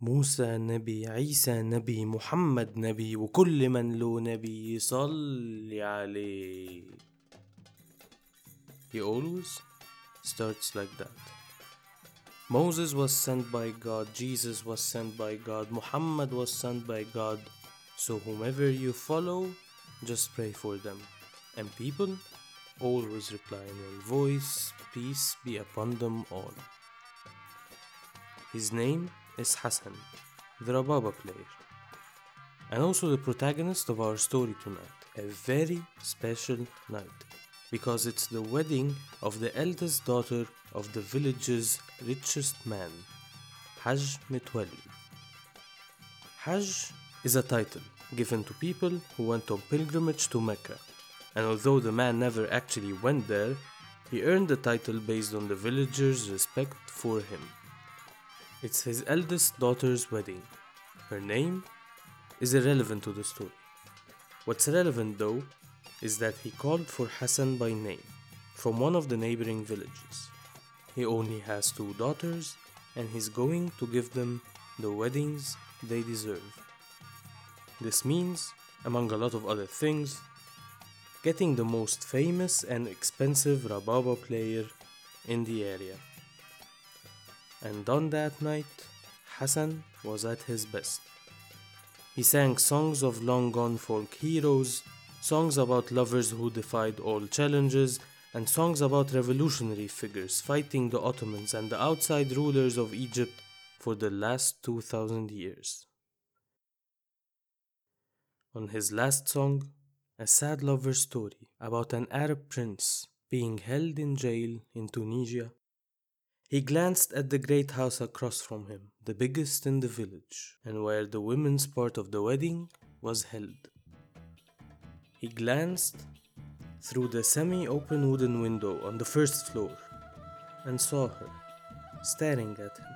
موسى نبي عيسى نبي محمد نبي وكل من له نبي يصلي عليه He always starts like that. Moses was sent by God, Jesus was sent by God, Muhammad was sent by God. So whomever you follow, just pray for them. And people always reply in one voice, peace be upon them all. His name is Hassan, the Rababa player, and also the protagonist of our story tonight. A very special night because it's the wedding of the eldest daughter of the village's richest man, Hajj Mitwali. Hajj is a title given to people who went on pilgrimage to Mecca, and although the man never actually went there, he earned the title based on the villagers' respect for him. It's his eldest daughter's wedding. Her name is irrelevant to the story. What's relevant though is that he called for Hassan by name from one of the neighboring villages. He only has two daughters and he's going to give them the weddings they deserve. This means, among a lot of other things, getting the most famous and expensive Rababa player in the area. And on that night, Hassan was at his best. He sang songs of long gone folk heroes, songs about lovers who defied all challenges, and songs about revolutionary figures fighting the Ottomans and the outside rulers of Egypt for the last 2000 years. On his last song, a sad lover story about an Arab prince being held in jail in Tunisia he glanced at the great house across from him, the biggest in the village, and where the women's part of the wedding was held. He glanced through the semi open wooden window on the first floor and saw her, staring at him,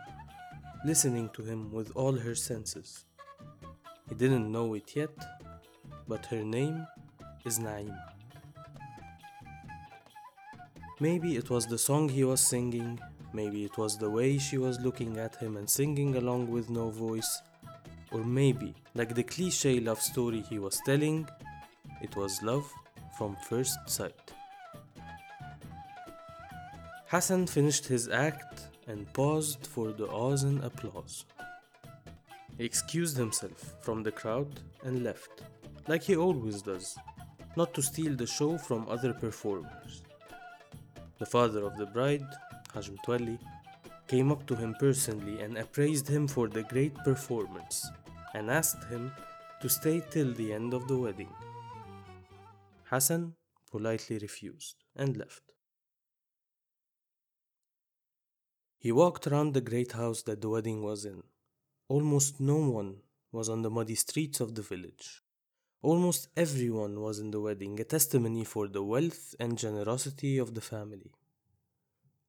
listening to him with all her senses. He didn't know it yet, but her name is Naima. Maybe it was the song he was singing Maybe it was the way she was looking at him and singing along with no voice. Or maybe, like the cliche love story he was telling, it was love from first sight. Hassan finished his act and paused for the awes and applause. He excused himself from the crowd and left, like he always does, not to steal the show from other performers. The father of the bride Hajj Mutwalli, came up to him personally and appraised him for the great performance and asked him to stay till the end of the wedding. Hassan politely refused and left. He walked around the great house that the wedding was in. Almost no one was on the muddy streets of the village. Almost everyone was in the wedding, a testimony for the wealth and generosity of the family.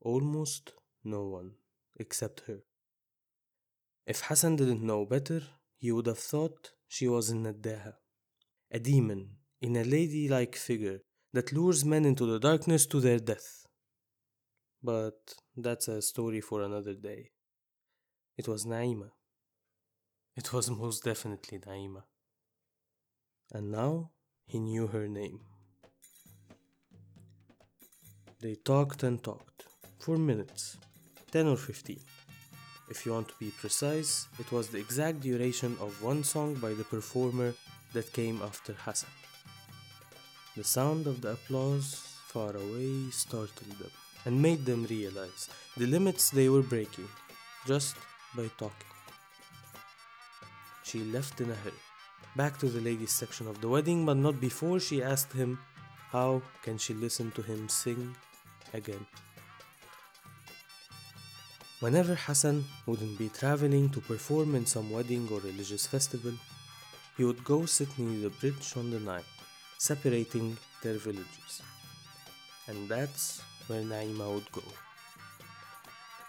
Almost no one except her. If Hassan didn't know better, he would have thought she was in Naddaha, a demon in a ladylike figure that lures men into the darkness to their death. But that's a story for another day. It was Naima. It was most definitely Naima. And now he knew her name. They talked and talked for minutes, 10 or 15. If you want to be precise, it was the exact duration of one song by the performer that came after Hassan. The sound of the applause far away startled them and made them realize the limits they were breaking just by talking. She left in a hurry, back to the ladies section of the wedding, but not before she asked him how can she listen to him sing again. Whenever Hassan wouldn't be traveling to perform in some wedding or religious festival, he would go sit near the bridge on the Nile, separating their villages. And that's where Naima would go.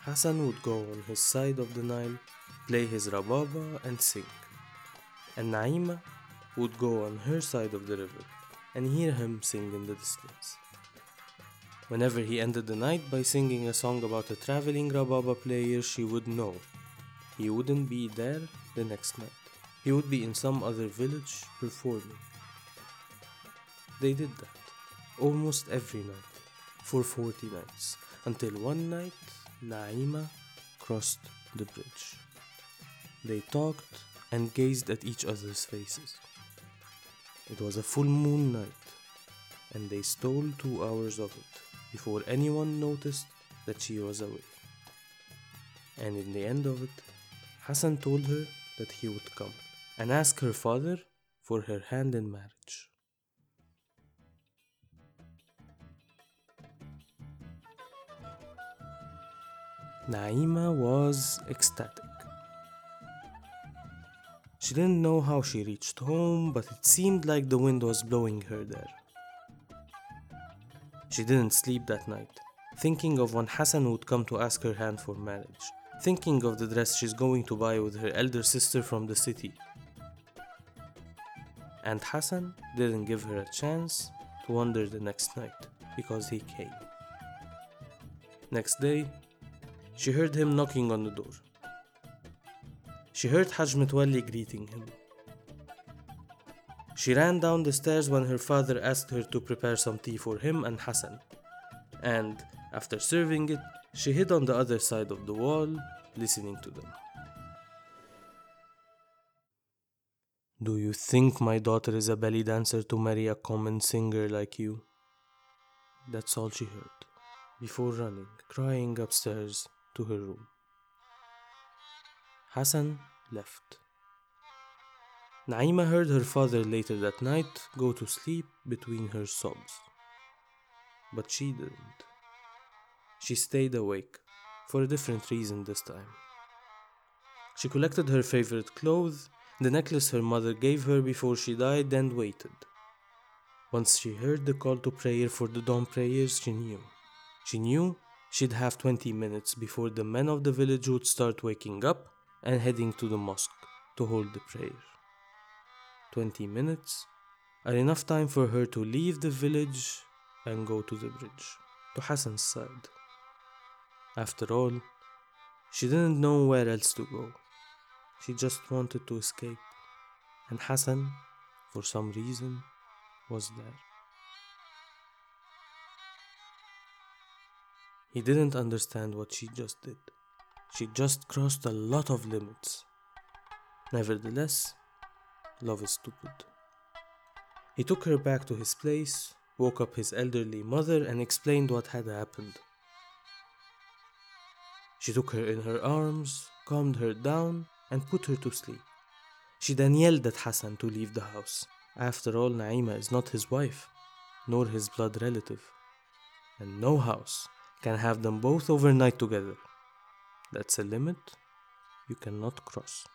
Hassan would go on his side of the Nile, play his rababa and sing. And Naima would go on her side of the river and hear him sing in the distance. Whenever he ended the night by singing a song about a traveling rababa player, she would know he wouldn't be there the next night. He would be in some other village performing. They did that almost every night for 40 nights until one night Naima crossed the bridge. They talked and gazed at each other's faces. It was a full moon night, and they stole two hours of it before anyone noticed that she was away. And in the end of it, Hassan told her that he would come and ask her father for her hand in marriage. Naima was ecstatic. She didn't know how she reached home, but it seemed like the wind was blowing her there. She didn't sleep that night, thinking of when Hassan would come to ask her hand for marriage, thinking of the dress she's going to buy with her elder sister from the city. And Hassan didn't give her a chance to wonder the next night because he came. Next day, she heard him knocking on the door. She heard Haj Mitwalli greeting him. She ran down the stairs when her father asked her to prepare some tea for him and Hassan. And after serving it, she hid on the other side of the wall, listening to them. Do you think my daughter is a belly dancer to marry a common singer like you? That's all she heard, before running, crying upstairs to her room. Hassan left. Naima heard her father later that night go to sleep between her sobs. But she didn't. She stayed awake, for a different reason this time. She collected her favorite clothes, the necklace her mother gave her before she died, and waited. Once she heard the call to prayer for the dawn prayers, she knew. She knew she'd have 20 minutes before the men of the village would start waking up and heading to the mosque to hold the prayer. 20 minutes and enough time for her to leave the village and go to the bridge, to Hassan's side. After all, she didn't know where else to go. She just wanted to escape, and Hassan, for some reason, was there. He didn't understand what she just did. She just crossed a lot of limits. Nevertheless, love is stupid. He took her back to his place, woke up his elderly mother, and explained what had happened. She took her in her arms, calmed her down, and put her to sleep. She then yelled at Hassan to leave the house. After all, Naima is not his wife, nor his blood relative, and no house can have them both overnight together. That's a limit you cannot cross.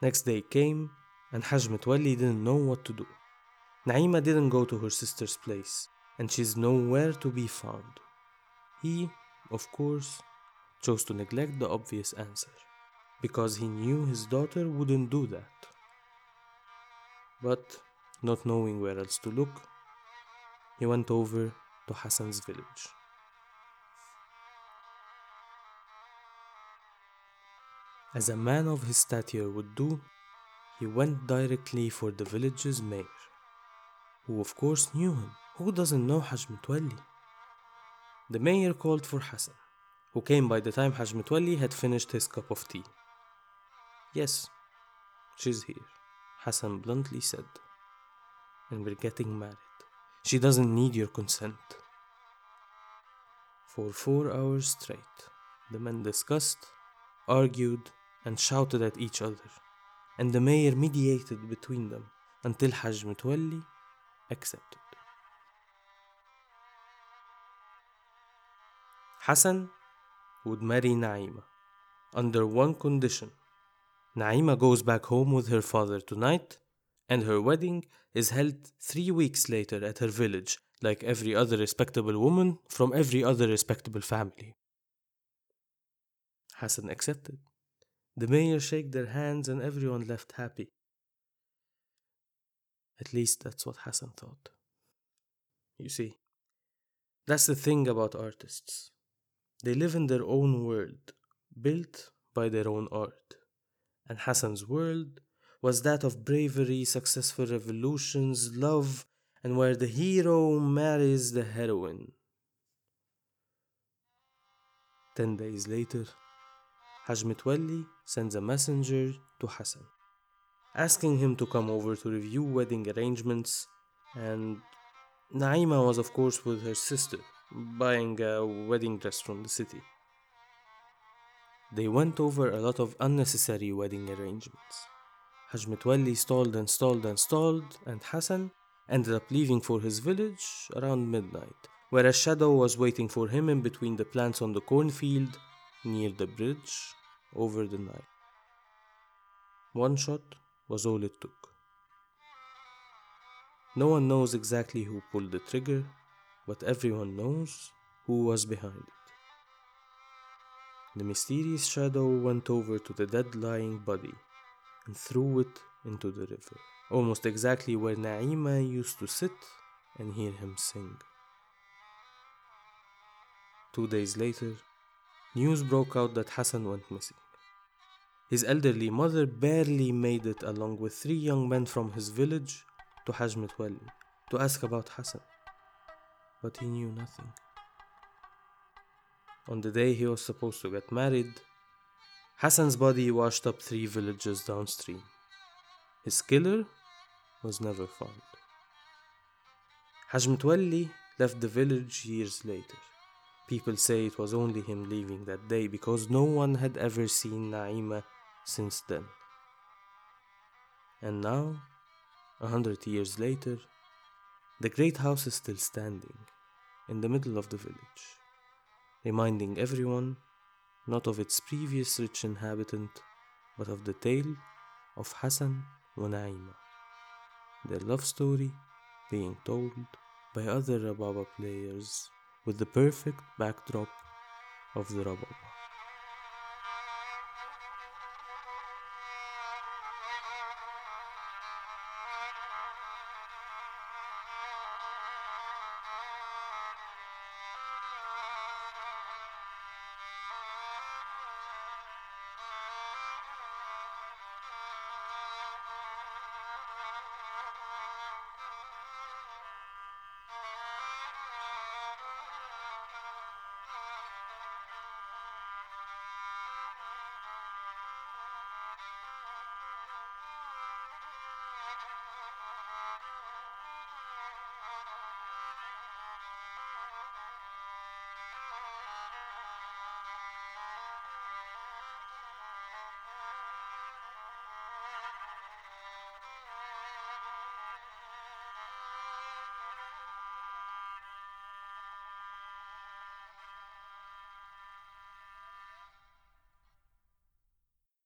Next day came, and Haj Mitwalli didn't know what to do. Naima didn't go to her sister's place, and she's nowhere to be found. He, of course, chose to neglect the obvious answer, because he knew his daughter wouldn't do that. But, not knowing where else to look, he went over to Hassan's village. As a man of his stature would do, he went directly for the village's mayor, who of course knew him. Who doesn't know Haj? The mayor called for Hassan, who came by the time Haj had finished his cup of tea. Yes, she's here, Hassan bluntly said, and we're getting married. She doesn't need your consent. For four hours straight, the men discussed, argued, and shouted at each other, and the mayor mediated between them until Haj accepted. Hassan would marry Naima under one condition. Naima goes back home with her father tonight, and her wedding is held three weeks later at her village, like every other respectable woman from every other respectable family. Hassan accepted. The mayor shook their hands and everyone left happy. At least that's what Hassan thought. You see, That's the thing about artists. They live in their own world, built by their own art. And Hassan's world was that of bravery, successful revolutions, love, and where the hero marries the heroine. Ten days later, Haj Mitwalli sends a messenger to Hassan, asking him to come over to review wedding arrangements, and Naima was, of course, with her sister, buying a wedding dress from the city. They went over a lot of unnecessary wedding arrangements. Haj Mitwalli stalled and stalled and stalled, and Hassan ended up leaving for his village around midnight, where a shadow was waiting for him in between the plants on the cornfield near the bridge over the Nile. One shot was all it took. No one knows exactly who pulled the trigger, but everyone knows who was behind it. The mysterious shadow went over to the dead lying body and threw it into the river, almost exactly where Naima used to sit and hear him sing. Two days later, news broke out that Hassan went missing. His elderly mother barely made it along with three young men from his village to Haj Mitwalli to ask about Hassan, but he knew nothing. On the day he was supposed to get married, Hassan's body washed up three villages downstream. His killer was never found. Haj Mitwalli left the village years later. People say it was only him leaving that day because no one had ever seen Naima since then. And now, a hundred years later, the great house is still standing in the middle of the village reminding everyone not of its previous rich inhabitant, but of the tale of Hassan Naima, their love story being told by other Rababa players with the perfect backdrop of the Rababa.